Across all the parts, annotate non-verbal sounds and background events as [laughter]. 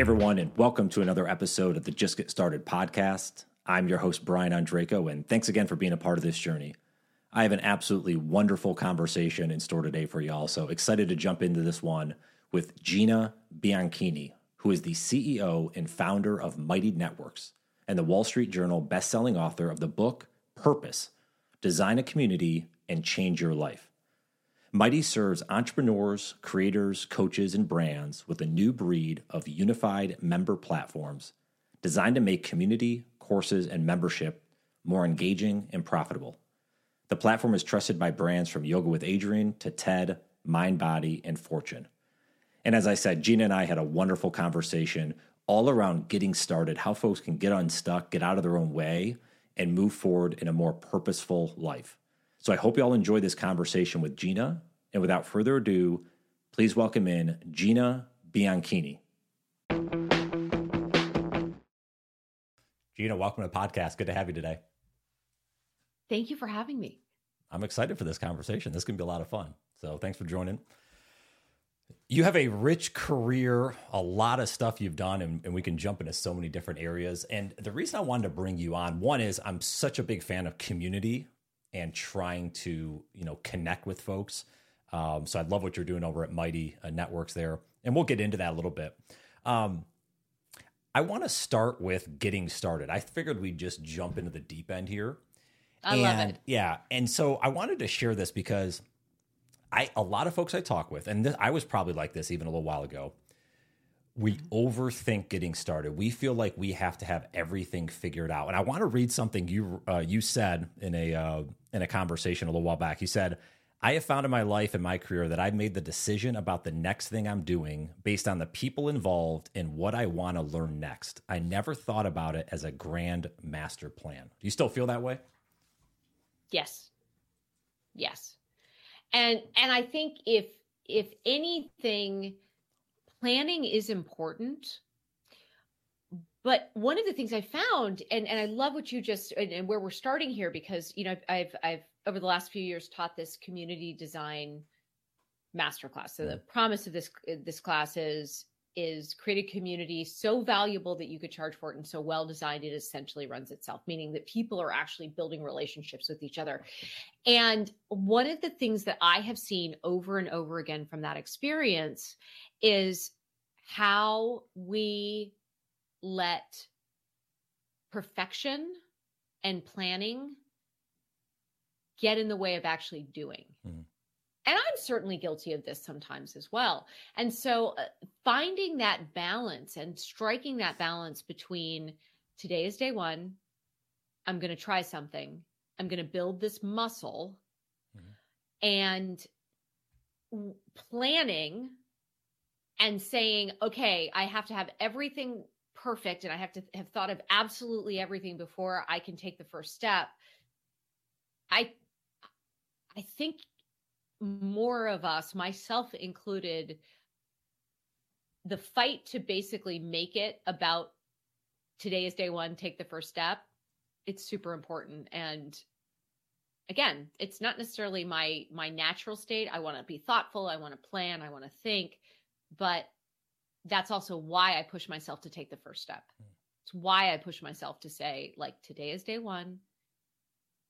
Hey, everyone, and welcome to another episode of the Just Get Started podcast. I'm your host, Brian Ondrako, and thanks again for being a part of this journey. I have an absolutely wonderful conversation in store today for y'all, so excited to jump into this one with Gina Bianchini, who is the CEO and founder of Mighty Networks and the Wall Street Journal bestselling author of the book Purpose Design a Community and Change Your Life. Mighty serves entrepreneurs, creators, coaches, and brands with a new breed of unified member platforms designed to make community, courses, and membership more engaging and profitable. The platform is trusted by brands from Yoga with Adriene to TED, Mindbody, and Fortune. And as I said, Gina and I had a wonderful conversation all around getting started, how folks can get unstuck, get out of their own way, and move forward in a more purposeful life. So I hope you all enjoy this conversation with Gina. And without further ado, please welcome in Gina Bianchini. Gina, welcome to the podcast. Good to have you today. Thank you for having me. I'm excited for this conversation. This can be a lot of fun. So thanks for joining. You have a rich career, a lot of stuff you've done, and, and, we can jump into so many different areas. And the reason I wanted to bring you on, one is I'm such a big fan of community and trying to, you know, connect with folks. Um, so I love what you're doing over at Mighty uh, Networks there, and we'll get into that a little bit. Um, I want to start with getting started. I figured we'd just jump into the deep end here I and, love it. Yeah, and so I wanted to share this because I a lot of folks I talk with, and this, I was probably like this even a little while ago. We overthink getting started. We feel like we have to have everything figured out. And I want to read something you uh, you said in a uh, in a conversation a little while back. You said, "I have found in my life and my career that I've made the decision about the next thing I'm doing based on the people involved and what I want to learn next. I never thought about it as a grand master plan." Do you still feel that way? Yes. Yes. And and I think if if anything planning is important but one of the things I found, and, and I love what you just and, and where we're starting here, because you know I've I've over the last few years taught this community design masterclass. So the mm. promise of this this class is is create a community so valuable that you could charge for it and so well designed it essentially runs itself meaning that people are actually building relationships with each other. And one of the things that i have seen over and over again from that experience is how we let perfection and planning get in the way of actually doing. Mm-hmm and I'm certainly guilty of this sometimes as well. And so uh, finding that balance and striking that balance between today is day one, I'm going to try something, I'm going to build this muscle, mm-hmm. and planning and saying, okay, I have to have everything perfect and I have to have thought of absolutely everything before I can take the first step. I I think more of us, myself included, the fight to basically make it about today is day one, take the first step. It's super important. And again, it's not necessarily my my natural state. I want to be thoughtful, I want to plan, I want to think, but that's also why I push myself to take the first step. Hmm. It's why I push myself to say like today is day 1.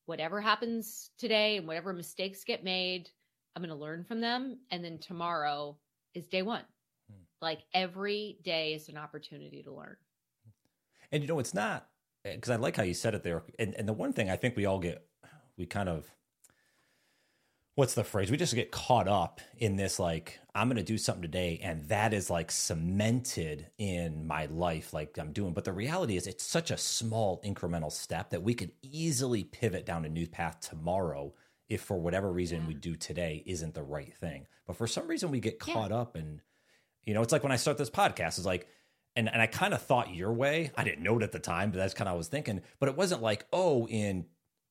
Whatever happens today and whatever mistakes get made, I'm going to learn from them. And then tomorrow is day one. Hmm. Like every day is an opportunity to learn. And you know, it's not because I like how you said it there. And, and the one thing I think we all get, we kind of, what's the phrase? We just get caught up in this, like, I'm going to do something today. And that is like cemented in my life, like I'm doing. But the reality is, it's such a small incremental step that we could easily pivot down a new path tomorrow if for whatever reason yeah. we do today isn't the right thing. But for some reason we get caught yeah. up and you know, it's like when I start this podcast, it's like and and I kind of thought your way. I didn't know it at the time, but that's kind of I was thinking. But it wasn't like, oh, in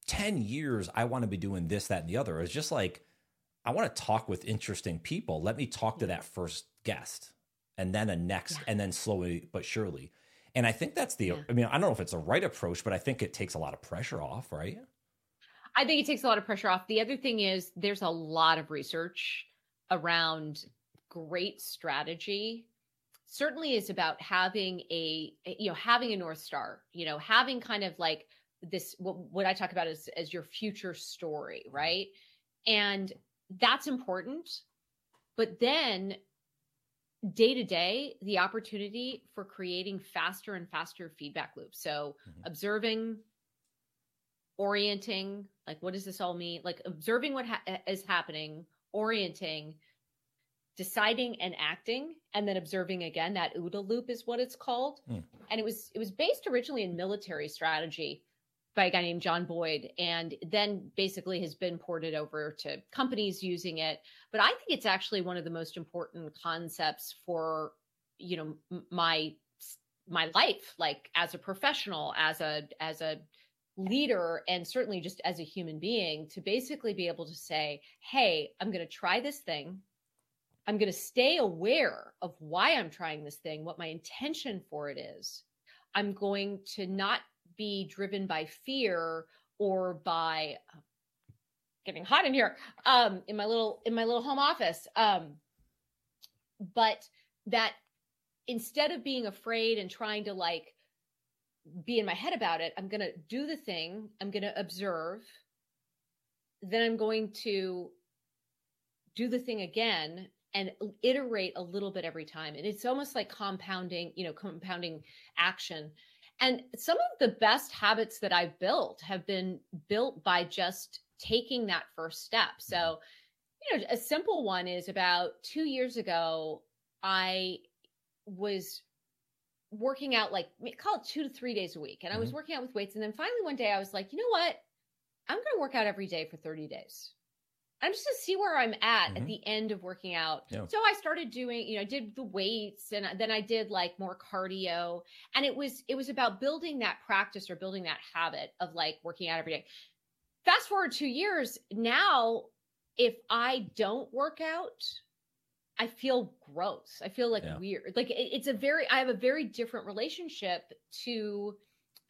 10 years I want to be doing this, that, and the other. It's just like I want to talk with interesting people. Let me talk to that first guest and then a next yeah. and then slowly but surely. And I think that's the I mean, I don't know if it's the right approach, but I think it takes a lot of pressure off, right? I think it takes a lot of pressure off. The other thing is there's a lot of research around great strategy certainly is about having a you know having a north star you know having kind of like this what, what i talk about is as your future story right and that's important but then day to day the opportunity for creating faster and faster feedback loops so mm-hmm. observing orienting like what does this all mean like observing what ha- is happening orienting deciding and acting and then observing again that OODA loop is what it's called. Mm. And it was it was based originally in military strategy by a guy named John Boyd and then basically has been ported over to companies using it. But I think it's actually one of the most important concepts for you know my my life like as a professional as a as a leader and certainly just as a human being to basically be able to say hey i'm going to try this thing I'm going to stay aware of why I'm trying this thing, what my intention for it is. I'm going to not be driven by fear or by uh, getting hot in here um, in my little in my little home office. Um, but that instead of being afraid and trying to like be in my head about it, I'm going to do the thing. I'm going to observe. Then I'm going to do the thing again and iterate a little bit every time. And it's almost like compounding, you know, compounding action. And some of the best habits that I've built have been built by just taking that first step. So, mm-hmm. you know, a simple one is about two years ago, I was working out like call it two to three days a week. And I was mm-hmm. working out with weights. And then finally one day I was like, you know what? I'm going to work out every day for 30 days. I'm just to see where I'm at mm-hmm. at the end of working out. Yeah. So I started doing, you know, I did the weights and then I did like more cardio. And it was it was about building that practice or building that habit of like working out every day. Fast forward 2 years, now if I don't work out, I feel gross. I feel like yeah. weird. Like it, it's a very I have a very different relationship to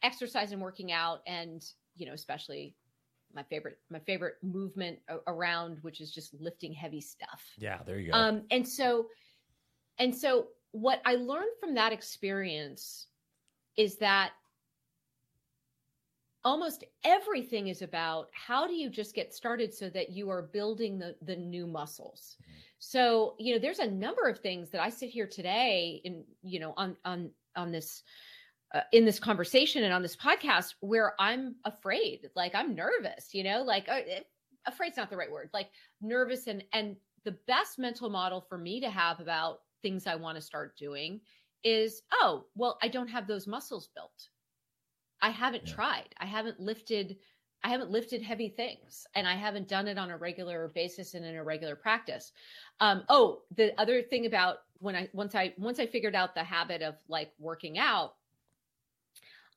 exercise and working out and, you know, especially my favorite my favorite movement around which is just lifting heavy stuff yeah there you go um and so and so what i learned from that experience is that almost everything is about how do you just get started so that you are building the the new muscles mm-hmm. So you know there's a number of things that i sit here today in you know on on on this uh, in this conversation and on this podcast where I'm afraid, like I'm nervous, you know, like uh, afraid's not the right word, like nervous and and the best mental model for me to have about things I want to start doing is, oh, well, I don't have those muscles built. I haven't yeah. tried. I haven't lifted I haven't lifted heavy things and I haven't done it on a regular basis and in a regular practice. Um, oh, the other thing about when I once I once I figured out the habit of like working out,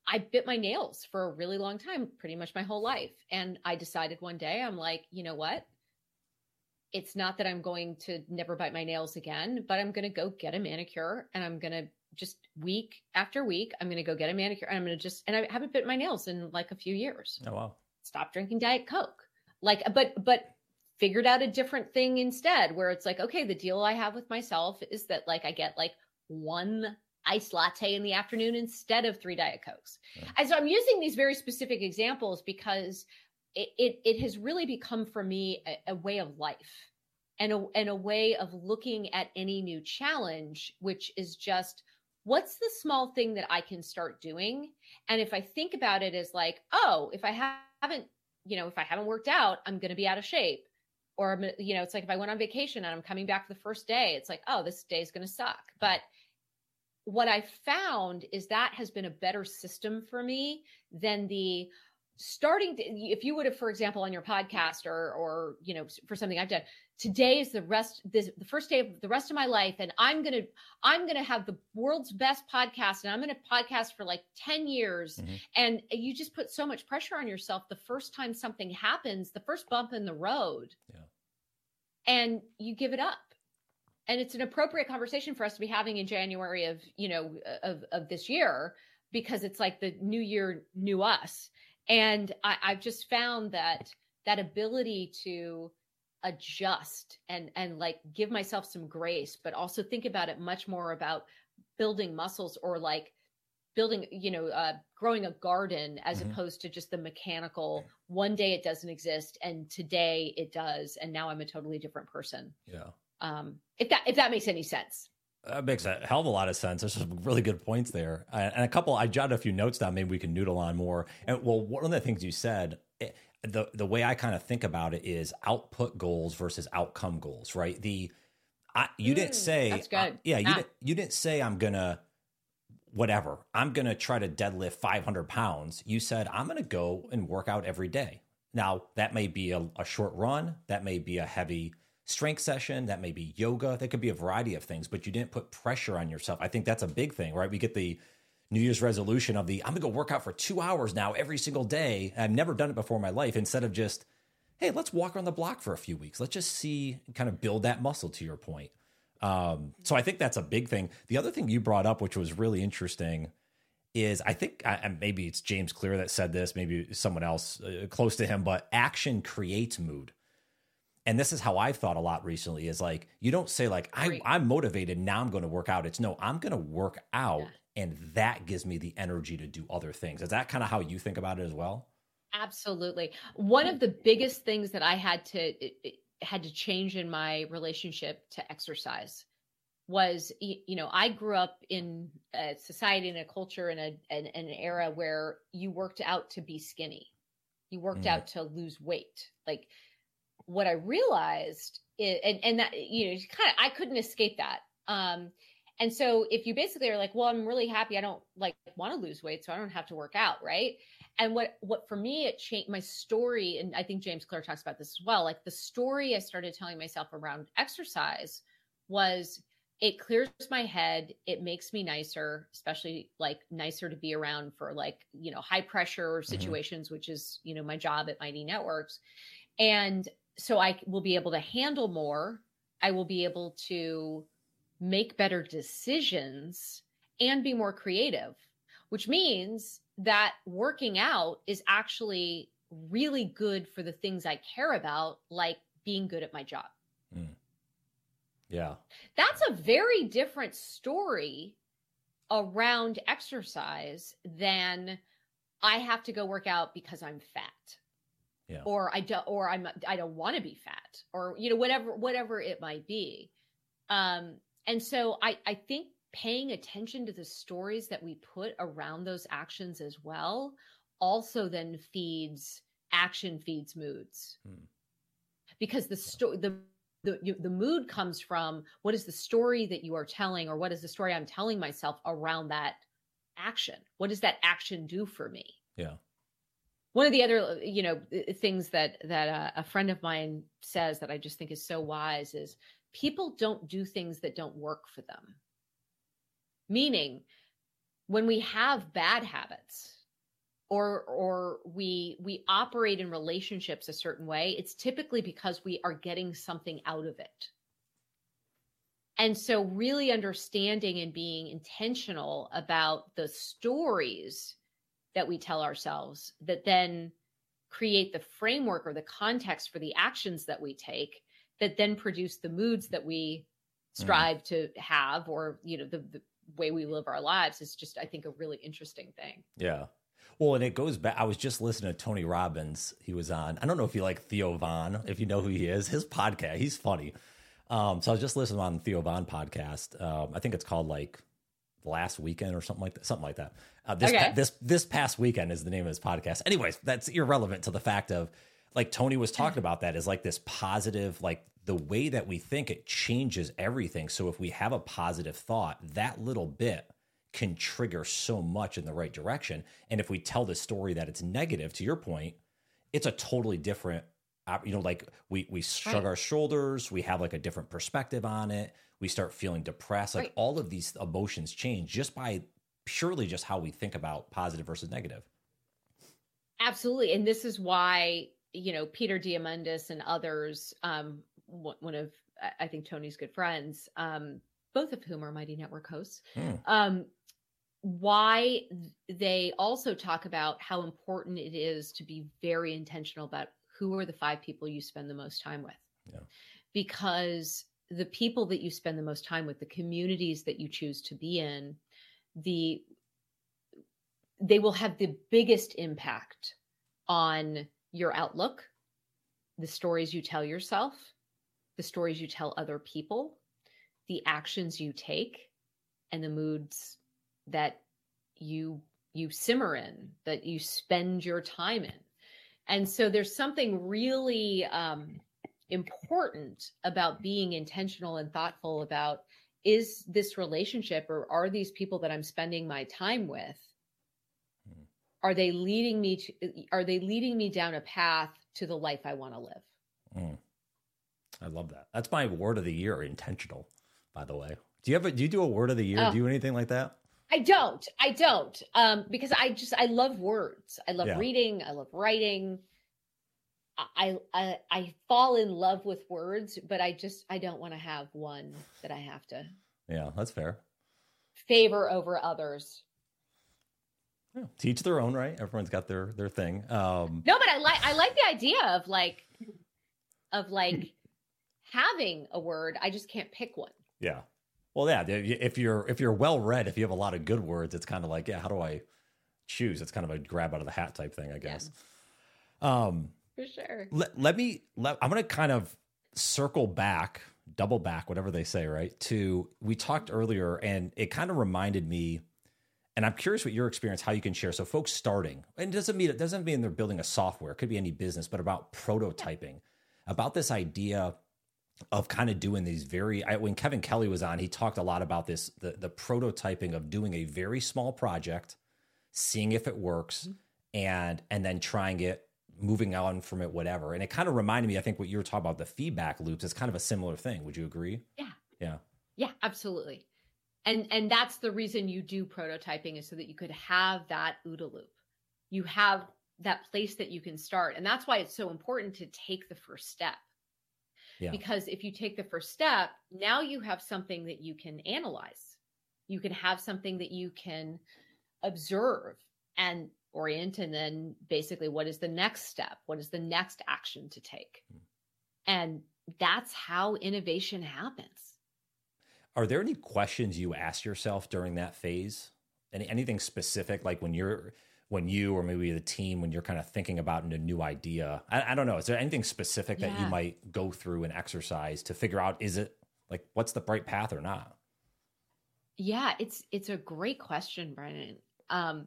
I bit my nails for a really long time, pretty much my whole life. And I decided one day, I'm like, you know what? It's not that I'm going to never bite my nails again, but I'm going to go get a manicure and I'm going to just week after week, I'm going to go get a manicure and I'm going to just, and I haven't bit my nails in like a few years. Oh, wow. Stop drinking Diet Coke. Like, but, but figured out a different thing instead where it's like, okay, the deal I have with myself is that like I get like one iced latte in the afternoon instead of three diet cokes and so i'm using these very specific examples because it it, it has really become for me a, a way of life and a, and a way of looking at any new challenge which is just what's the small thing that i can start doing? And if i think about it as like oh if i haven't you know if i haven't worked out i'm going to be out of shape. Or you know it's like if i went on vacation and i'm coming back for the first day it's like oh this day is going to suck. But what I found is that has been a better system for me than the starting to, if you would have for example on your podcast or or you know for something i've done today is the rest this the first day of the rest of my life and i'm gonna i'm gonna have the world's best podcast and i'm gonna podcast for like 10 years mm-hmm. and you just put so much pressure on yourself the first time something happens the first bump in the road yeah. and you give it up and it's an appropriate conversation for us to be having in January of you know of of this year because it's like the new year new us and I, I've just found that that ability to adjust and and like give myself some grace but also think about it much more about building muscles or like building you know uh, growing a garden as mm-hmm. opposed to just the mechanical one day it doesn't exist and today it does and now i'm a totally different person. Yeah. Um if that if that makes any sense that makes a hell of a lot of sense. There's some really good points there, and a couple. I jotted a few notes down. Maybe we can noodle on more. And well, one of the things you said, it, eh, the the way I kind of think about it is output goals versus outcome goals. Right? The I, you mm, didn't say, that's good. I, yeah, you didn't you didn't say I'm gonna whatever. I'm gonna try to deadlift 500 pounds. You said I'm gonna go and work out every day. Now that may be a, a short run. That may be a heavy strength session, that may be yoga, that could be a variety of things, but you didn't put pressure on yourself. I think that's a big thing, right? We get the New Year's resolution of the I'm gonna go work out for two hours now every single day. I've never done it before in my life, instead of just, hey, let's walk around the block for a few weeks. Let's just see, kind of build that muscle to your point. Um, so I think that's a big thing. The other thing you brought up, which was really interesting, is I think maybe it's James Clear that said this, maybe someone else uh, close to him, but action creates mood and this is how I've thought a lot recently is like you don't say like I, I'm motivated now I'm going to work out. It's no, I'm going to work out yeah. and that gives me the energy to do other things. Is that kind of how you think about it as well? Absolutely. One of the biggest things that I had to had to change in my relationship to exercise was you know I grew up in a society and a culture in a an era where you worked out to be skinny. You worked mm. out to lose weight. Like what I realized is, and, and that, you know, kind of, I couldn't escape that. Um, and so if you basically are like, well, I'm really happy. I don't like want to lose weight, so I don't have to work out. Right. And what, what for me, it changed my story. And I think James Clear talks about this as well. Like the story I started telling myself around exercise was it clears my head. It makes me nicer, especially like nicer to be around for like, you know, high pressure mm-hmm. situations, mm-hmm. which is, you know, my job at Mighty Networks. And so I will be able to handle more. I will be able to make better decisions and be more creative, which means that working out is actually really good for the things I care about, like being good at my job. Mm. Yeah. That's a very different story around exercise than I have to go work out because I'm fat yeah. or I don't, or I'm, I don't want to be fat, or you know, whatever, whatever it might be. Um, and so I, I think paying attention to the stories that we put around those actions as well, also then feeds action feeds moods, hmm. because the story, the the you, the mood comes from what is the story that you are telling, or what is the story I'm telling myself around that action? What does that action do for me? Yeah one of the other you know things that that uh, a friend of mine says that i just think is so wise is people don't do things that don't work for them. Meaning when we have bad habits or or we we operate in relationships a certain way it's typically because we are getting something out of it. And so really understanding and being intentional about the stories that we tell ourselves that then create the framework or the context for the actions that we take that then produce the moods that we mm. strive mm. to have or you know the, the way we live our lives is just i think a really interesting thing yeah well, and it goes back. I was just listening to Tony Robbins. He was on. I don't know if you like Theo Von, if you know who he is. His podcast, he's funny. Um, so I was just listening on Theo Von podcast. Um, I think it's called like last weekend or something like that. Something like that. Uh, this okay. pa- this this past weekend is the name of his podcast. Anyways, that's irrelevant to the fact of like Tony was talking about that is like this positive like the way that we think it changes everything. So if we have a positive thought, that little bit can trigger so much in the right direction. And if we tell the story that it's negative, to your point, it's a totally different. You know, like we we shrug right. our shoulders, we have like a different perspective on it. We start feeling depressed. Like right. all of these emotions change just by purely just how we think about positive versus negative. Absolutely. And this is why, you know, Peter Diamandis and others, um, one of, I think, Tony's good friends, um, both of whom are Mighty Network hosts, hmm. um, why they also talk about how important it is to be very intentional about who are the five people you spend the most time with. Yeah. Because the people that you spend the most time with, the communities that you choose to be in, the they will have the biggest impact on your outlook, the stories you tell yourself, the stories you tell other people, the actions you take, and the moods that you you simmer in, that you spend your time in. And so there's something really um, important about being intentional and thoughtful about is this relationship or are these people that I'm spending my time with hmm. are they leading me to are they leading me down a path to the life I want to live? Mm. I love that. That's my word of the year, intentional, by the way. Do you have a do you do a word of the year? Oh. Do you anything like that? I don't. I don't. Um, because I just I love words. I love yeah. reading. I love writing. I, I I fall in love with words, but I just I don't want to have one that I have to. Yeah, that's fair. Favor over others. Yeah, teach their own, right? Everyone's got their their thing. Um No, but I like I like the idea of like of like having a word. I just can't pick one. Yeah. Well, yeah. If you're if you're well read, if you have a lot of good words, it's kind of like, yeah, how do I choose? It's kind of a grab out of the hat type thing, I guess. Yeah. Um, For sure. Let, let me. Let, I'm going to kind of circle back, double back, whatever they say, right? To we talked earlier, and it kind of reminded me. And I'm curious what your experience, how you can share. So, folks starting, and it doesn't mean it doesn't mean they're building a software. It could be any business, but about prototyping, about this idea of kind of doing these very I, when Kevin Kelly was on, he talked a lot about this the the prototyping of doing a very small project, seeing if it works, mm-hmm. and and then trying it, moving on from it, whatever. And it kind of reminded me, I think, what you were talking about the feedback loops is kind of a similar thing. Would you agree? Yeah. Yeah. Yeah, absolutely. And and that's the reason you do prototyping is so that you could have that OODA loop. You have that place that you can start. And that's why it's so important to take the first step yeah. Because if you take the first step, now you have something that you can analyze. You can have something that you can observe and orient. And then basically, what is the next step? What is the next action to take? Hmm. And that's how innovation happens. Are there any questions you ask yourself during that phase? Any anything specific, like when you're when you or maybe the team when you're kind of thinking about a new idea I, I don't know is there anything specific that yeah. you might go through and exercise to figure out is it like what's the right path or not yeah it's it's a great question brennan um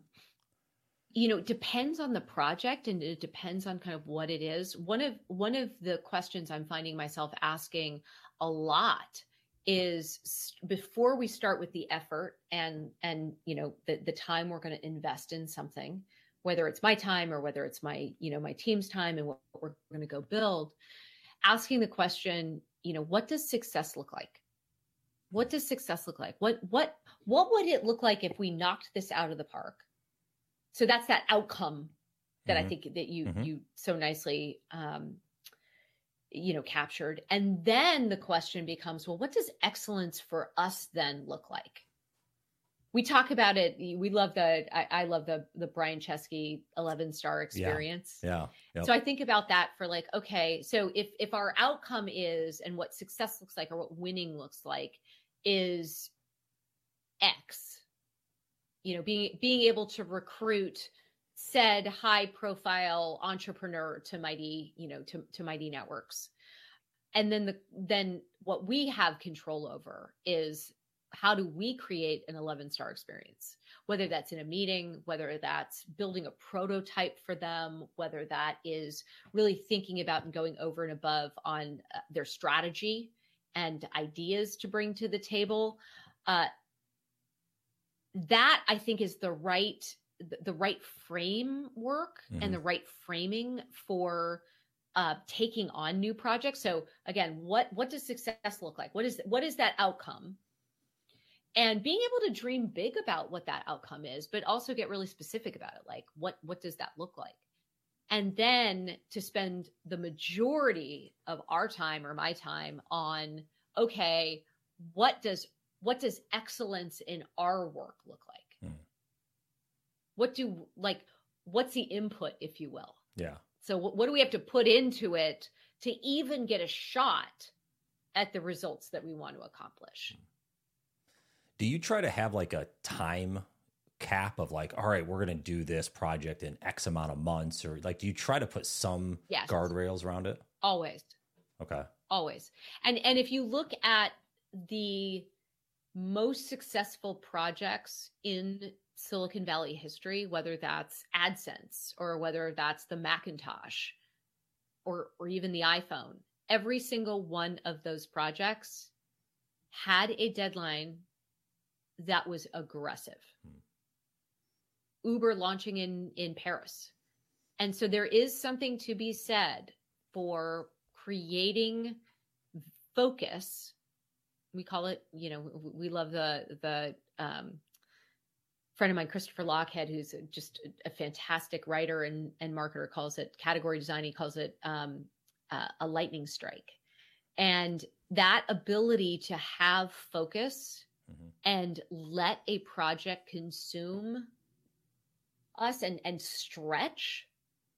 you know depends on the project and it depends on kind of what it is. One of one of the questions i'm finding myself asking a lot is before we start with the effort and and you know the the time we're going to invest in something whether it's my time or whether it's my you know my team's time and what we're going to go build asking the question you know what does success look like? What does success look like? What what what would it look like if we knocked this out of the park so that's that outcome that mm-hmm. i think that you mm-hmm. you so nicely um you know captured and then the question becomes well what does excellence for us then look like we talk about it we love the i, I love the the brian chesky 11 star experience yeah, yeah. Yep. so i think about that for like okay so if if our outcome is and what success looks like or what winning looks like is x you know being being able to recruit said high profile entrepreneur to mighty you know to, to mighty networks. And then the then what we have control over is how do we create an 11 star experience whether that's in a meeting whether that's building a prototype for them whether that is really thinking about and going over and above on uh, their strategy and ideas to bring to the table. Uh, that i think is the right the right framework mm-hmm. and the right framing for uh, taking on new projects. So again, what what does success look like? What is what is that outcome? And being able to dream big about what that outcome is, but also get really specific about it. Like what what does that look like? And then to spend the majority of our time or my time on okay, what does what does excellence in our work look like? Hmm. what do like what's the input if you will yeah so what, what do we have to put into it to even get a shot at the results that we want to accomplish. Hmm. Do you try to have like a time cap of like, all right, we're going to do this project in X amount of months, or like, do you try to put some yes. guardrails around it? Always. Okay. Always. And and if you look at the most successful projects in Silicon Valley history, whether that's AdSense or whether that's the Macintosh or or even the iPhone, every single one of those projects had a deadline that was aggressive. Hmm. Uber launching in in Paris. And so there is something to be said for creating focus. We call it, you know, we love the the um, friend of mine, Christopher Lochhead, who's just a fantastic writer and, and marketer, calls it category design. He calls it um, uh, a lightning strike. And that ability to have focus mm-hmm. and let a project consume us and, and stretch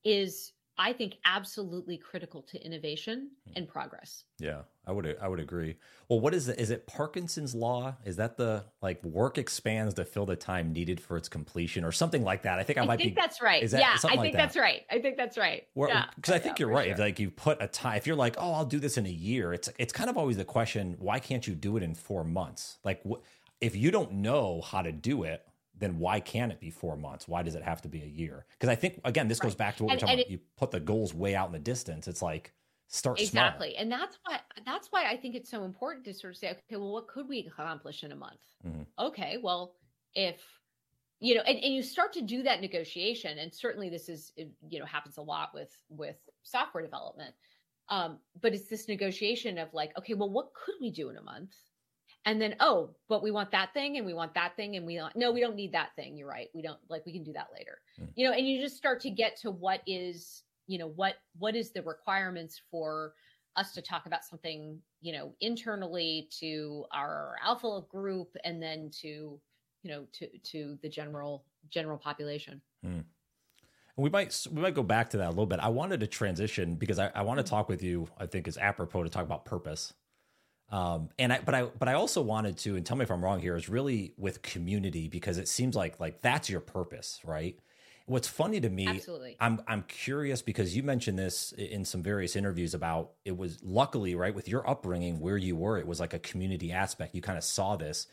is I think absolutely critical to innovation hmm. and progress. Yeah, I would I would agree. Well, what is it? Is it Parkinson's law? Is that the like work expands to fill the time needed for its completion, or something like that? I think I, might be. I might think be. That's right. That, yeah, I think like that? that's right. I think that's right. Because yeah, I think you're right. Sure. If, like you put a time, if you're like, oh, I'll do this in a year, it's it's kind of always the question: Why can't you do it in four months? Like, wh- if you don't know how to do it, then why can't it be four months? Why does it have to be a year? Because I think again, this right. goes back to what and, we're talking about. It, you put the goals way out in the distance. It's like start exactly, small. and that's why that's why I think it's so important to sort of say, okay, well, what could we accomplish in a month? Mm-hmm. Okay, well, if you know, and, and you start to do that negotiation, and certainly this is you know happens a lot with with software development. Um, but it's this negotiation of like, okay, well, what could we do in a month? And then oh but we want that thing and we want that thing and we want, no we don't need that thing you're right we don't like we can do that later mm. you know and you just start to get to what is you know what what is the requirements for us to talk about something you know internally to our alpha group and then to you know to to the general general population mm. We might we might go back to that a little bit. I wanted to transition because I, I want to mm. talk with you. I think is apropos to talk about purpose um, and I, but I, but I also wanted to, and tell me if I'm wrong here, is really with community because it seems like like that's your purpose, right? What's funny to me, Absolutely. I'm I'm curious because you mentioned this in some various interviews about it was luckily right with your upbringing where you were, it was like a community aspect. You kind of saw this.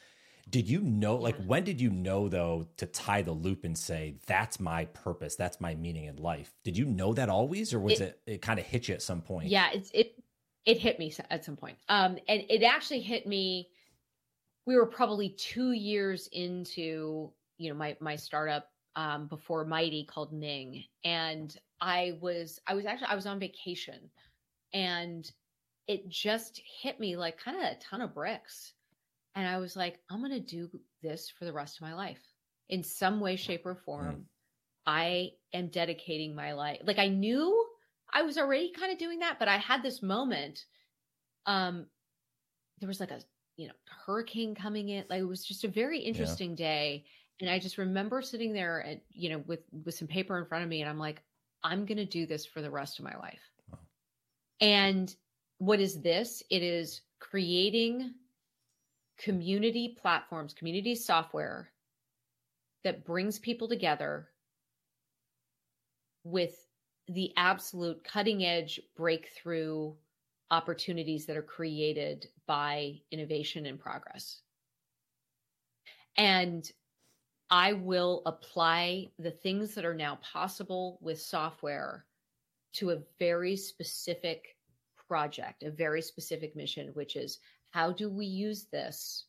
Did you know, like, when did you know though to tie the loop and say that's my purpose, that's my meaning in life? Did you know that always, or was it it, it kind of hit you at some point? Yeah, it's it it hit me at some point. Um, and it actually hit me. We were probably two years into, you know, my my startup um, before Mighty called Ning, and I was I was actually I was on vacation, and it just hit me like kind of a ton of bricks, and I was like, I'm gonna do this for the rest of my life in some way, shape, or form. Mm. I am dedicating my life. Like I knew I was already kind of doing that, but I had this moment. Um, there was like a you know hurricane coming in. Like it was just a very interesting yeah. day, and I just remember sitting there and you know with with some paper in front of me, and I'm like, I'm going to do this for the rest of my life. Wow. And what is this? It is creating community platforms, community software that brings people together with the absolute cutting edge breakthrough opportunities that are created by innovation and progress. And I will apply the things that are now possible with software to a very specific project, a very specific mission, which is how do we use this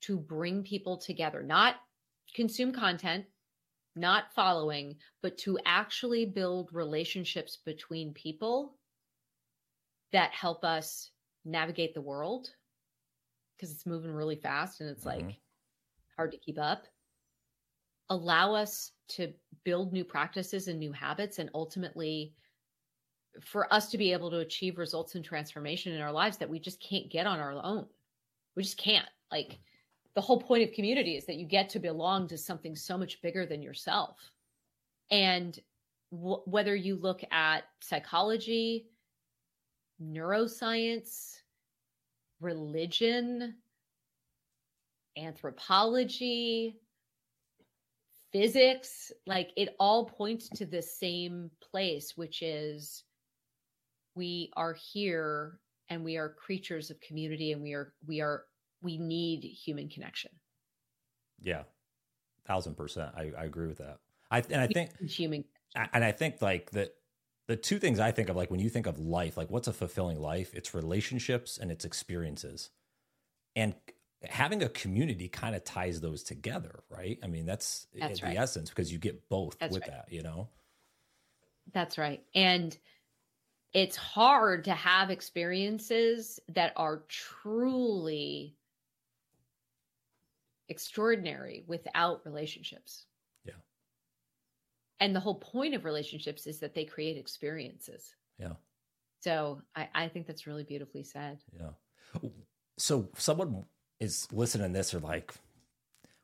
to bring people together, not consume content, not following, but to actually build relationships between people that help us navigate the world because it's moving really fast and it's mm-hmm. like hard to keep up. Allow us to build new practices and new habits and ultimately for us to be able to achieve results and transformation in our lives that we just can't get on our own. We just can't. Like the whole point of community is that you get to belong to something so much bigger than yourself. And w- whether you look at psychology, neuroscience, religion, anthropology, physics, like it all points to the same place, which is we are here and we are creatures of community and we are we are we need human connection. Yeah. Thousand percent. I, I agree with that. I and I think human and I think like that the two things I think of like when you think of life, like what's a fulfilling life? It's relationships and it's experiences. And having a community kind of ties those together, right? I mean, that's, that's right. the essence because you get both that's with right. that, you know? That's right. And it's hard to have experiences that are truly extraordinary without relationships. Yeah. And the whole point of relationships is that they create experiences. Yeah. So I, I think that's really beautifully said. Yeah. So someone is listening to this or like,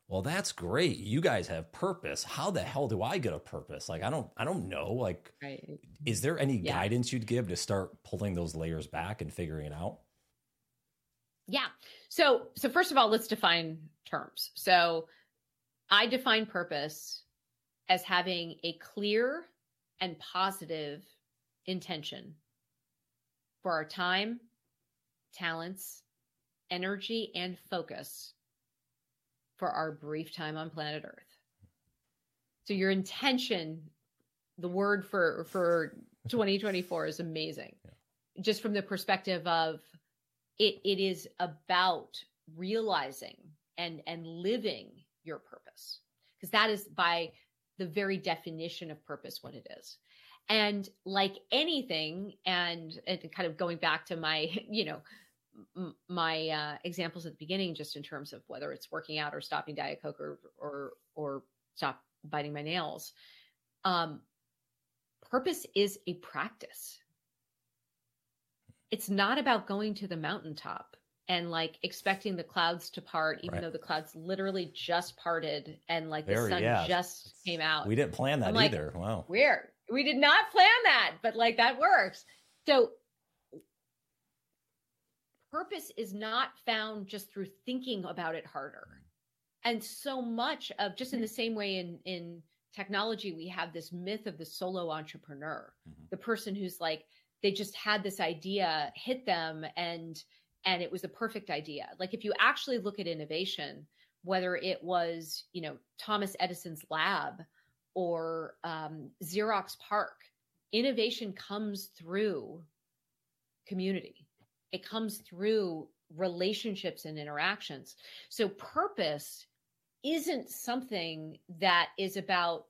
well, that's great. You guys have purpose. How the hell do I get a purpose? Like, I don't, I don't know. Like, right. is there any yeah. guidance you'd give to start pulling those layers back and figuring it out? Yeah. So, so first of all, let's define terms. So, I define purpose as having a clear and positive intention for our time, talents, energy, and focus for our brief time on planet Earth. So your intention, the word for for 2024 is amazing. Yeah. Just from the perspective of it it is about realizing and and living your purpose. Because that is by the very definition of purpose what it is. And like anything, and, and kind of going back to my, [laughs] you know, my uh, examples at the beginning, just in terms of whether it's working out or stopping Diet Coke or or or stop biting my nails. Um, purpose is a practice. It's not about going to the mountaintop and like expecting the clouds to part, even right. though the clouds literally just parted and like the sun yeah. just came out. We didn't plan that I'm either. Like, wow. Weird. We did not plan that, but like that works. So purpose is not found just through thinking about it harder. And so much of just in the same way in in technology, we have this myth of the solo entrepreneur, mm-hmm. the person who's like, they just had this idea hit them and and it was the perfect idea. Like if you actually look at innovation, whether it was, you know, Thomas Edison's lab or um, Xerox PARC innovation comes through community it comes through relationships and interactions. So purpose isn't something that is about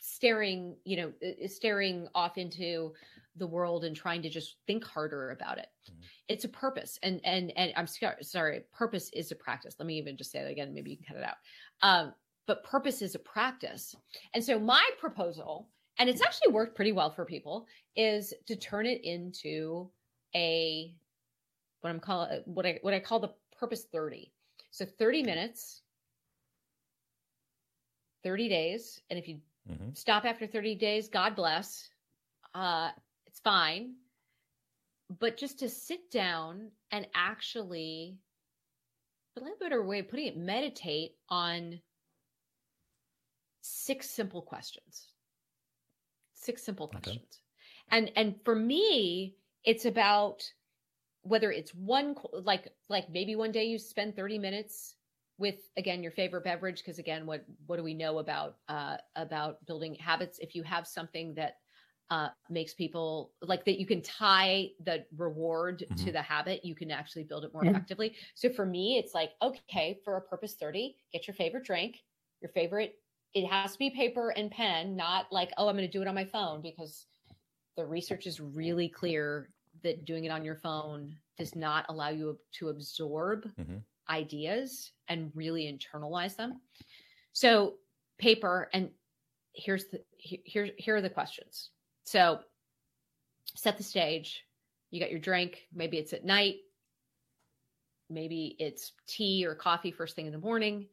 staring, you know, staring off into the world and trying to just think harder about it. Mm-hmm. It's a purpose. And and and I'm sorry, purpose is a practice. Let me even just say that again, maybe you can cut it out. Um, but purpose is a practice. And so my proposal, and it's actually worked pretty well for people, is to turn it into a what I'm call what I what I call the purpose 30. So 30 minutes, 30 days, and if you mm-hmm. stop after 30 days, God bless. Uh, it's fine. But just to sit down and actually, a little better way of putting it, meditate on six simple questions. Six simple questions. Okay. And and for me, it's about whether it's one like like maybe one day you spend 30 minutes with again your favorite beverage because again what what do we know about uh about building habits if you have something that uh makes people like that you can tie the reward mm-hmm. to the habit you can actually build it more mm-hmm. effectively so for me it's like okay for a purpose 30 get your favorite drink your favorite it has to be paper and pen not like oh i'm going to do it on my phone because the research is really clear that doing it on your phone does not allow you to absorb mm-hmm. ideas and really internalize them. So paper and here's the here here are the questions. So set the stage. You got your drink, maybe it's at night, maybe it's tea or coffee first thing in the morning,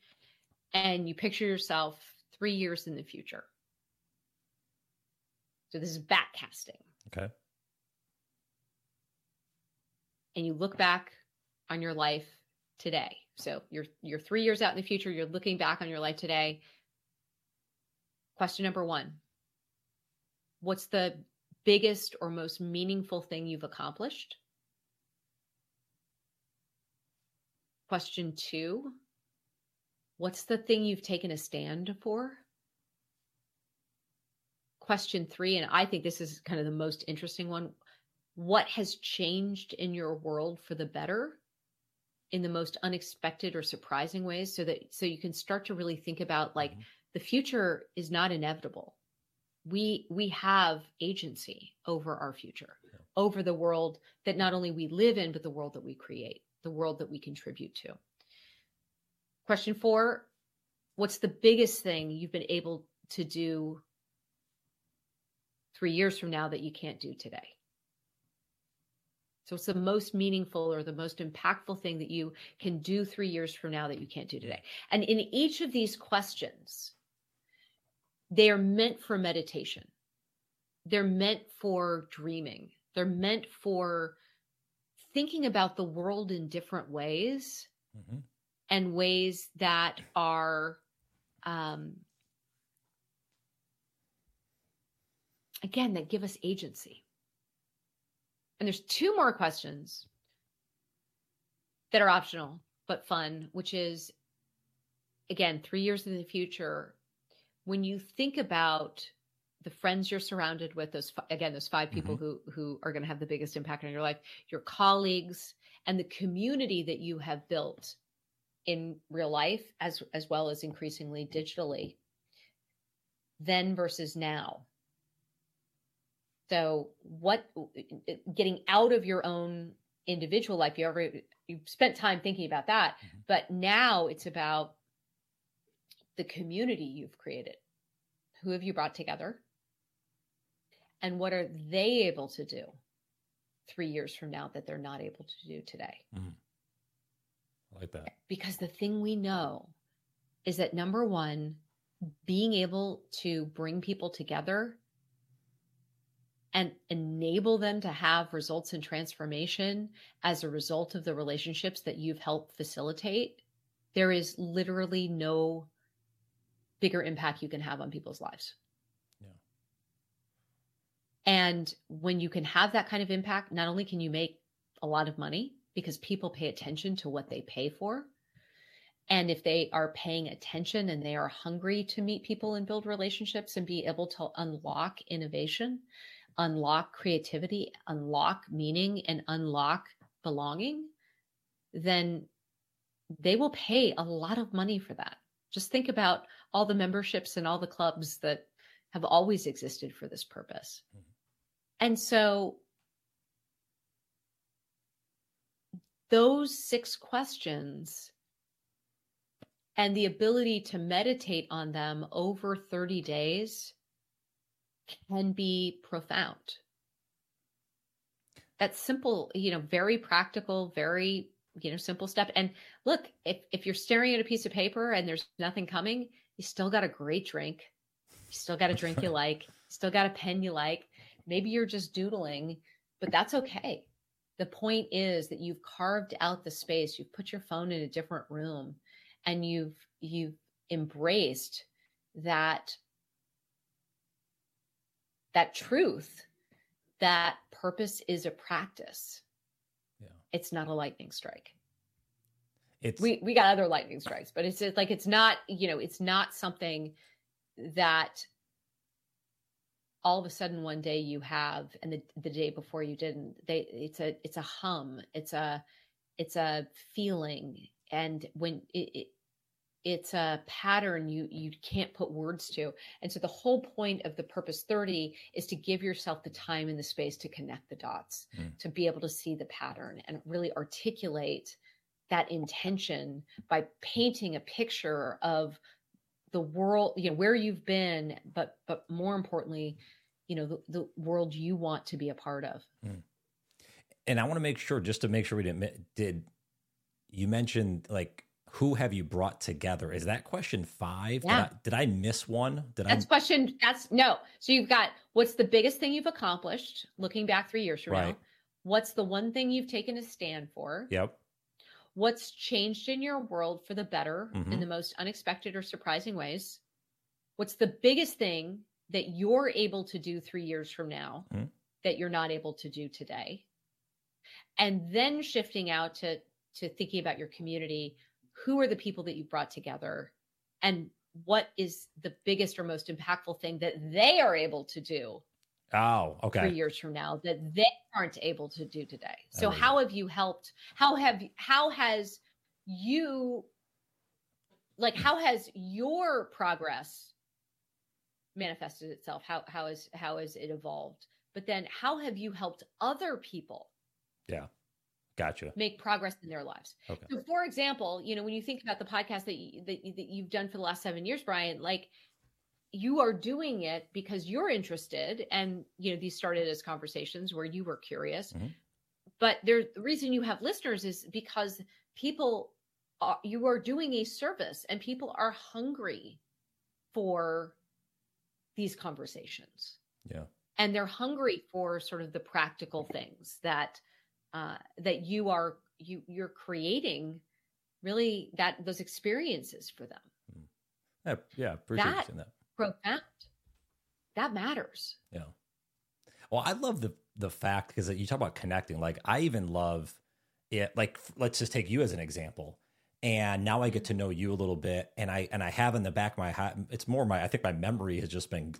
and you picture yourself 3 years in the future. So this is backcasting. Okay and you look back on your life today. So you're you're 3 years out in the future, you're looking back on your life today. Question number 1. What's the biggest or most meaningful thing you've accomplished? Question 2. What's the thing you've taken a stand for? Question 3 and I think this is kind of the most interesting one. What has changed in your world for the better? in the most unexpected or surprising ways so that so you can start to really think about like mm-hmm. the future is not inevitable we we have agency over our future yeah. over the world that not only we live in but the world that we create the world that we contribute to question 4 what's the biggest thing you've been able to do 3 years from now that you can't do today so it's the most meaningful or the most impactful thing that you can do three years from now that you can't do today. And in each of these questions, they are meant for meditation. They're meant for dreaming. They're meant for thinking about the world in different ways mm-hmm. and ways that are, um, again, that give us agency. And there's two more questions that are optional but fun, which is again, three years in the future, when you think about the friends you're surrounded with, those again, those five people mm-hmm. who who are going to have the biggest impact on your life, your colleagues, and the community that you have built in real life as as well as increasingly digitally, then versus now so what getting out of your own individual life, you ever you've spent time thinking about that, mm-hmm. but now it's about the community you've created. Who have you brought together? And what are they able to do three years from now that they're not able to do today? Mm-hmm. I like that. Because the thing we know is that number one, being able to bring people together and enable them to have results and transformation as a result of the relationships that you've helped facilitate, there is literally no bigger impact you can have on people's lives. Yeah. And when you can have that kind of impact, not only can you make a lot of money because people pay attention to what they pay for. And if they are paying attention and they are hungry to meet people and build relationships and be able to unlock innovation, unlock creativity, unlock meaning, and unlock belonging, then they will pay a lot of money for that. Just think about all the memberships and all the clubs that have always existed for this purpose. Mm-hmm. And so those six questions and the ability to meditate on them over 30 days can be profound. That simple, you know, very practical, very, you know, simple step. And look, if if you're staring at a piece of paper and there's nothing coming, you still got a great drink. You still got a drink you [laughs] like, still got a pen you like. Maybe you're just doodling, but that's okay. The point is that you've carved out the space, you've put your phone in a different room, and you've you've embraced that that truth that purpose is a practice. Yeah. It's not a lightning strike. It's we we got other lightning strikes, but it's just like it's not, you know, it's not something that all of a sudden one day you have and the, the day before you didn't. They it's a it's a hum, it's a it's a feeling and when it, it it's a pattern you you can't put words to and so the whole point of the purpose 30 is to give yourself the time and the space to connect the dots mm. to be able to see the pattern and really articulate that intention by painting a picture of the world you know where you've been but but more importantly you know the, the world you want to be a part of mm. and i want to make sure just to make sure we didn't did you mentioned like who have you brought together? Is that question five? Yeah. Did, I, did I miss one? Did that's I? question. That's no. So you've got what's the biggest thing you've accomplished looking back three years from right. now? What's the one thing you've taken a stand for? Yep. What's changed in your world for the better Mhm. in the most unexpected or surprising ways? What's the biggest thing that you're able to do three years from now Mhm. that you're not able to do today? And then shifting out to to thinking about your community. Who are the people that you brought together? And what is the biggest or most impactful thing that they are able to do Oh, okay. Three years from now that they aren't able to do today. So how have you helped? How have how has you like how has your progress manifested itself? How how is how has it evolved? But then how have you helped other people Yeah. Gotcha. make progress in their lives? Okay. So for example, you know, when you think about the podcast that you, that, that you've done for the last 7 years, Brian, like you are doing it because you're interested and you know these started as conversations where you were curious Mhm. but there the reason you have listeners is because people are, you are doing a service and people are hungry for these conversations Yeah. and they're hungry for sort of the practical things that uh, that you are you you're creating really that those experiences for them Yeah. yeah appreciate That- that. Profound that matters Yeah. Well, I love the the fact because you talk about connecting. Like I even love it. Like let's just take you as an example. And now I get to know you a little bit, and I and I have in the back of my head. It's more my. I think my memory has just been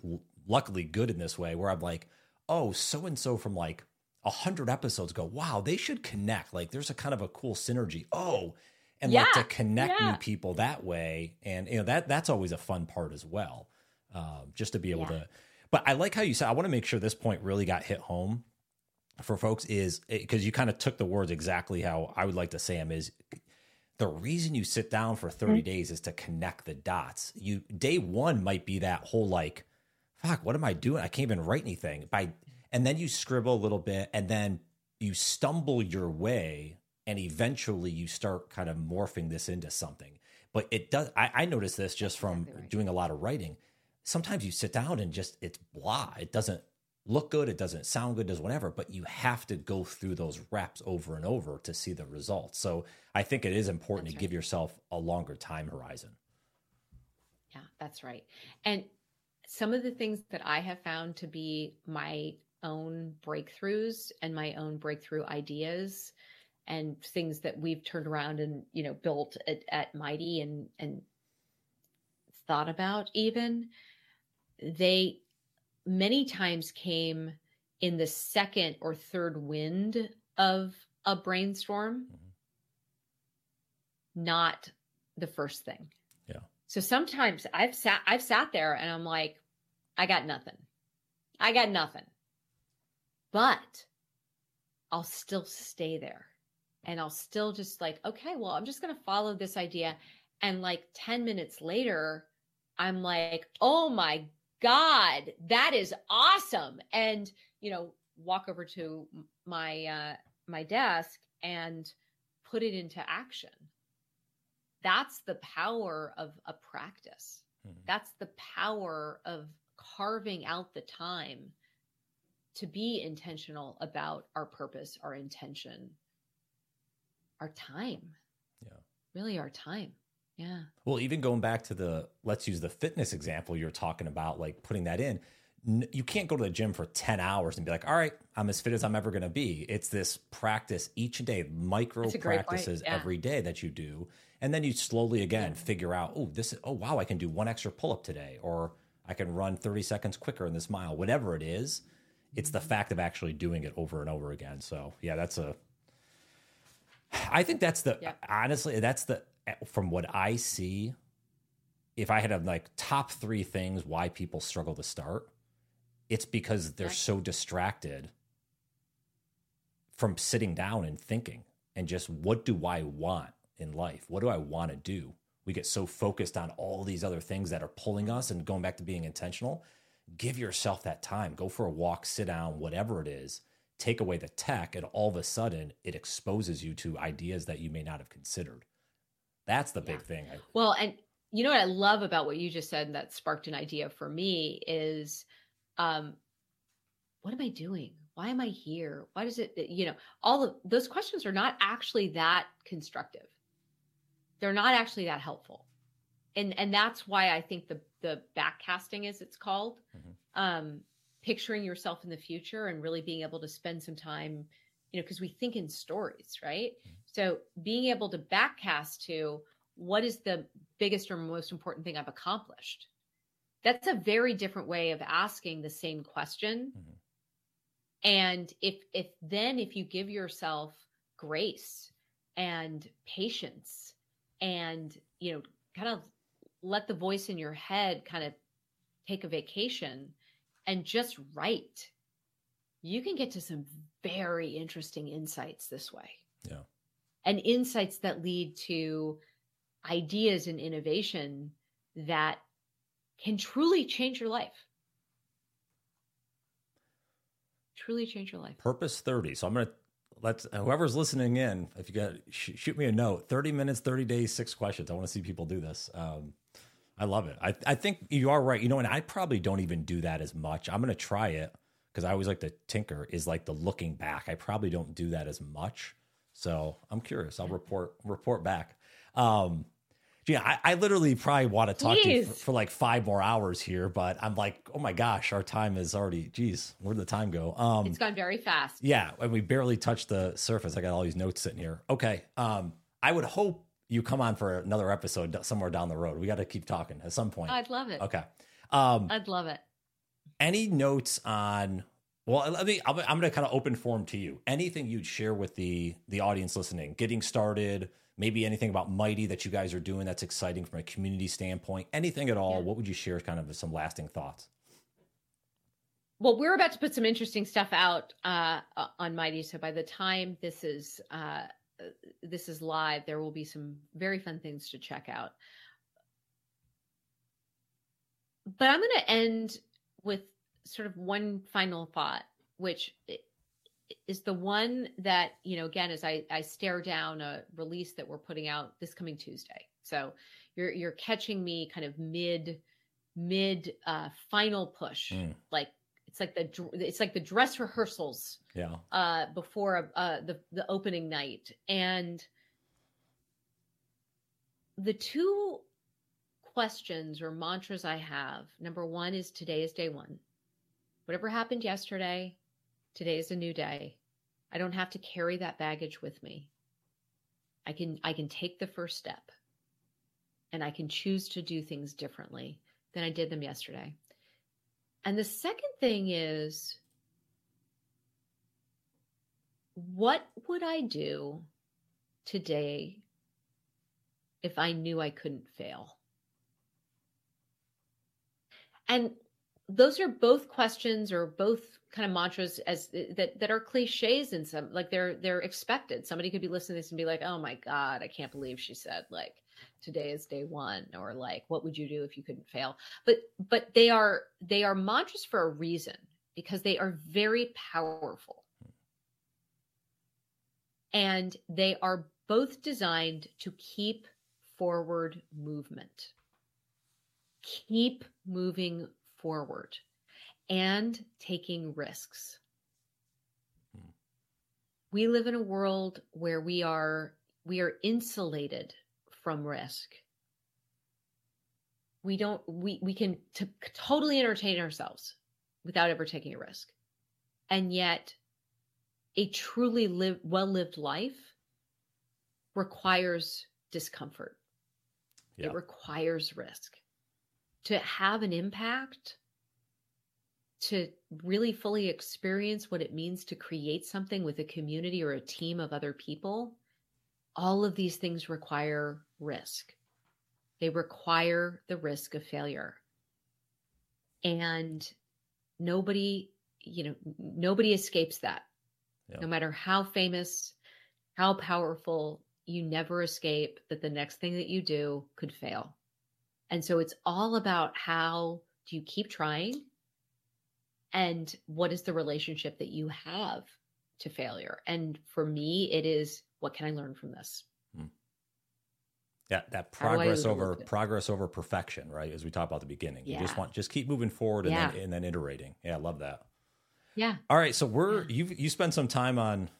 luckily good in this way, where I'm like, oh, so and so from like a hundred episodes ago. Wow, they should connect. Like there's a kind of a cool synergy. Oh, and like to connect yeah. new people that way, and you know that that's always a fun part as well. Um, just to be able Yeah. to but I like how you said, I want to make sure this point really got hit home for folks is because you kind of took the words exactly how I would like to say them is the reason you sit down for 30 days is to connect the dots. You day one might be that whole like, fuck, what am I doing? I can't even write anything. By and then you scribble a little bit and then you stumble your way and eventually you start kind of morphing this into something. But it does I, I noticed this just from exactly right. doing a lot of writing. Sometimes you sit down and just it's blah. It doesn't look good, it doesn't sound good, does whatever, but you have to go through those reps over and over to see the results. So I think it is important That's to right. give yourself a longer time horizon. Yeah, that's right. And some of the things that I have found to be my own breakthroughs and my own breakthrough ideas and things that we've turned around and, you know, built at, at Mighty and, and thought about even, they many times came in the second or third wind of a brainstorm, Mhm. not the first thing. Yeah. So sometimes I've sat I've sat there and I'm like, I got nothing. I got nothing. But I'll still stay there. And I'll still just like, okay, well, I'm just gonna follow this idea. And like 10 minutes later, I'm like, oh my God, that is awesome. And, you know, walk over to my uh my desk and put it into action. That's the power of a practice. Mhm. That's the power of carving out the time to be intentional about our purpose, our intention, our time. Yeah. Really, our time. Yeah. Well, even going back to the let's use the fitness example you're talking about, like putting that in, n- you can't go to the gym for 10 hours and be like, all right, I'm as fit as I'm ever going to be. It's this practice each day, micro That's a great point, practices yeah. every day that you do. And then you slowly again figure out, oh, this is, oh, wow, I can do one extra pull up today, or I can run 30 seconds quicker in this mile, whatever it is. It's the mm-hmm. fact of actually doing it over and over again. So, yeah, that's a, I think that's the Yeah. honestly that's the from what I see. If I had a like top three things why people struggle to start, it's because they're so distracted from sitting down and thinking and just what do I want in life? What do I want to do? We get so focused on all these other things that are pulling us and going back to being intentional. Give yourself that time. Go for a walk, sit down, whatever it is. Take away the tech, and all of a sudden it exposes you to ideas that you may not have considered. That's the big Yeah. thing. I- Well, and you know what I love about what you just said that sparked an idea for me is um what am I doing? why am I here? Why does it, you know, all of those questions are not actually that constructive. They're not actually that helpful. And and that's why I think the the backcasting as it's called, mm-hmm. um, picturing yourself in the future and really being able to spend some time, you know, because we think in stories, right? Mm-hmm. So being able to backcast to what is the biggest or most important thing I've accomplished? That's a very different way of asking the same question. Mm-hmm. And if if then if you give yourself grace and patience and you know kind of let the voice in your head kind of take a vacation and just write you can get to some very interesting insights this way yeah and insights that lead to ideas and innovation that can truly change your life. Truly change your life. Purpose 30. So I'm going to let's whoever's listening in, if you got sh- shoot me a note, 30 minutes, 30 days, six questions. I want to see people do this. Um, I love it. I, I think you are right. You know, and I probably don't even do that as much. I'm going to try it because I always like to tinker is like the looking back. I probably don't do that as much. So I'm curious. I'll report report back. Um, yeah, I, I, literally probably want to talk Jeez. to you for, for, like five more hours here, but I'm like, oh my gosh, our time is already. Geez, where'd the time go? Um, it's gone very fast. Yeah, and we barely touched the surface. I got all these notes sitting here. Okay, um, I would hope you come on for another episode somewhere down the road. We got to keep talking at some point. I'd love it. Okay, um, I'd love it. Any notes on well, let me. I'm, I'm going to kind of open form to you. Anything you'd share with the the audience listening, getting started, maybe anything about Mighty that you guys are doing that's exciting from a community standpoint, anything at all. Yeah. What would you share? Kind of some lasting thoughts. Well, we're about to put some interesting stuff out uh, on Mighty. So by the time this is uh, this is live, there will be some very fun things to check out. But I'm going to end with sort of one final thought, which is the one that you know again as I, I stare down a release that we're putting out this coming Tuesday. So you're you're catching me kind of mid mid uh, final push, mm. like it's like the it's like the dress rehearsals, yeah, uh, before uh, the the opening night, and the two questions or mantras I have. Number one is today is day one. Whatever happened yesterday, today is a new day. I don't have to carry that baggage with me. I can I can take the first step and I can choose to do things differently than I did them yesterday. And the second thing is what would I do today if I knew I couldn't fail? And those are both questions or both kind of mantras as that that are cliches in some like they're they're expected. Somebody could be listening to this and be like oh my god i can't believe she said like today is day one or like what would you do if you couldn't fail? But but they are they are mantras for a reason because they are very powerful. And they are both designed to keep forward movement. Keep moving forward and taking risks. Hmm. We live in a world where we are we are insulated from risk. We don't we we can t- totally entertain ourselves without ever taking a risk. And yet a truly live well lived life requires discomfort. Yeah. It requires risk to have an impact, to really fully experience what it means to create something with a community or a team of other people, all of these things require risk. They require the risk of failure. And nobody, you know, nobody escapes that. No matter how famous, how powerful, you never escape that the next thing that you do could fail. And so it's all about how do you keep trying? And what is the relationship that you have to failure? And for me, it is what can I learn from this? Hmm. Yeah, that progress over progress over perfection, right? As we talked about the beginning, yeah. you just want just keep moving forward and, yeah. then, and then iterating. Yeah, I love that. Yeah. All right. So we're you you spend some time on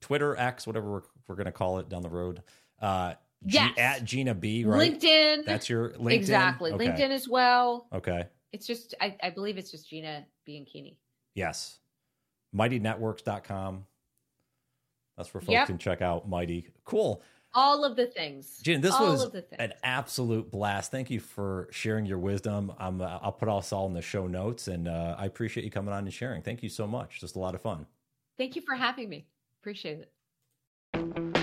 Twitter, X, whatever we're we're gonna call it down the road. Uh, G- Yes. at Gina B. Right. LinkedIn. That's your LinkedIn. exactly. Okay. LinkedIn as well. Okay. It's just I, I believe it's just Gina B. and Bianchini. Yes. MightyNetworks.com. That's where folks Yep. can check out Mighty. Cool. All of the things. Gina, this all was of the things. an absolute blast. Thank you for sharing your wisdom. I'm, uh, I'll put us all in the show notes, and uh, I appreciate you coming on and sharing. Thank you so much. Just a lot of fun. Thank you for having me. Appreciate it.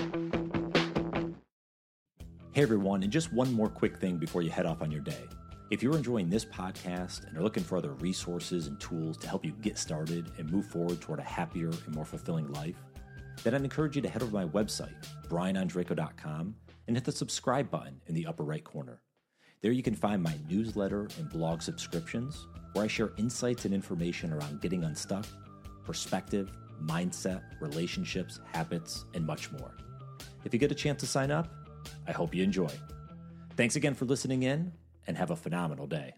Hey everyone, and just one more quick thing before you head off on your day. If you're enjoying this podcast and are looking for other resources and tools to help you get started and move forward toward a happier and more fulfilling life, then I'd encourage you to head over to my website, brianondrako.com, and hit the subscribe button in the upper right corner. There you can find my newsletter and blog subscriptions, where I share insights and information around getting unstuck, perspective, mindset, relationships, habits, and much more. If you get a chance to sign up, I hope you enjoy. Thanks again for listening in and have a phenomenal day.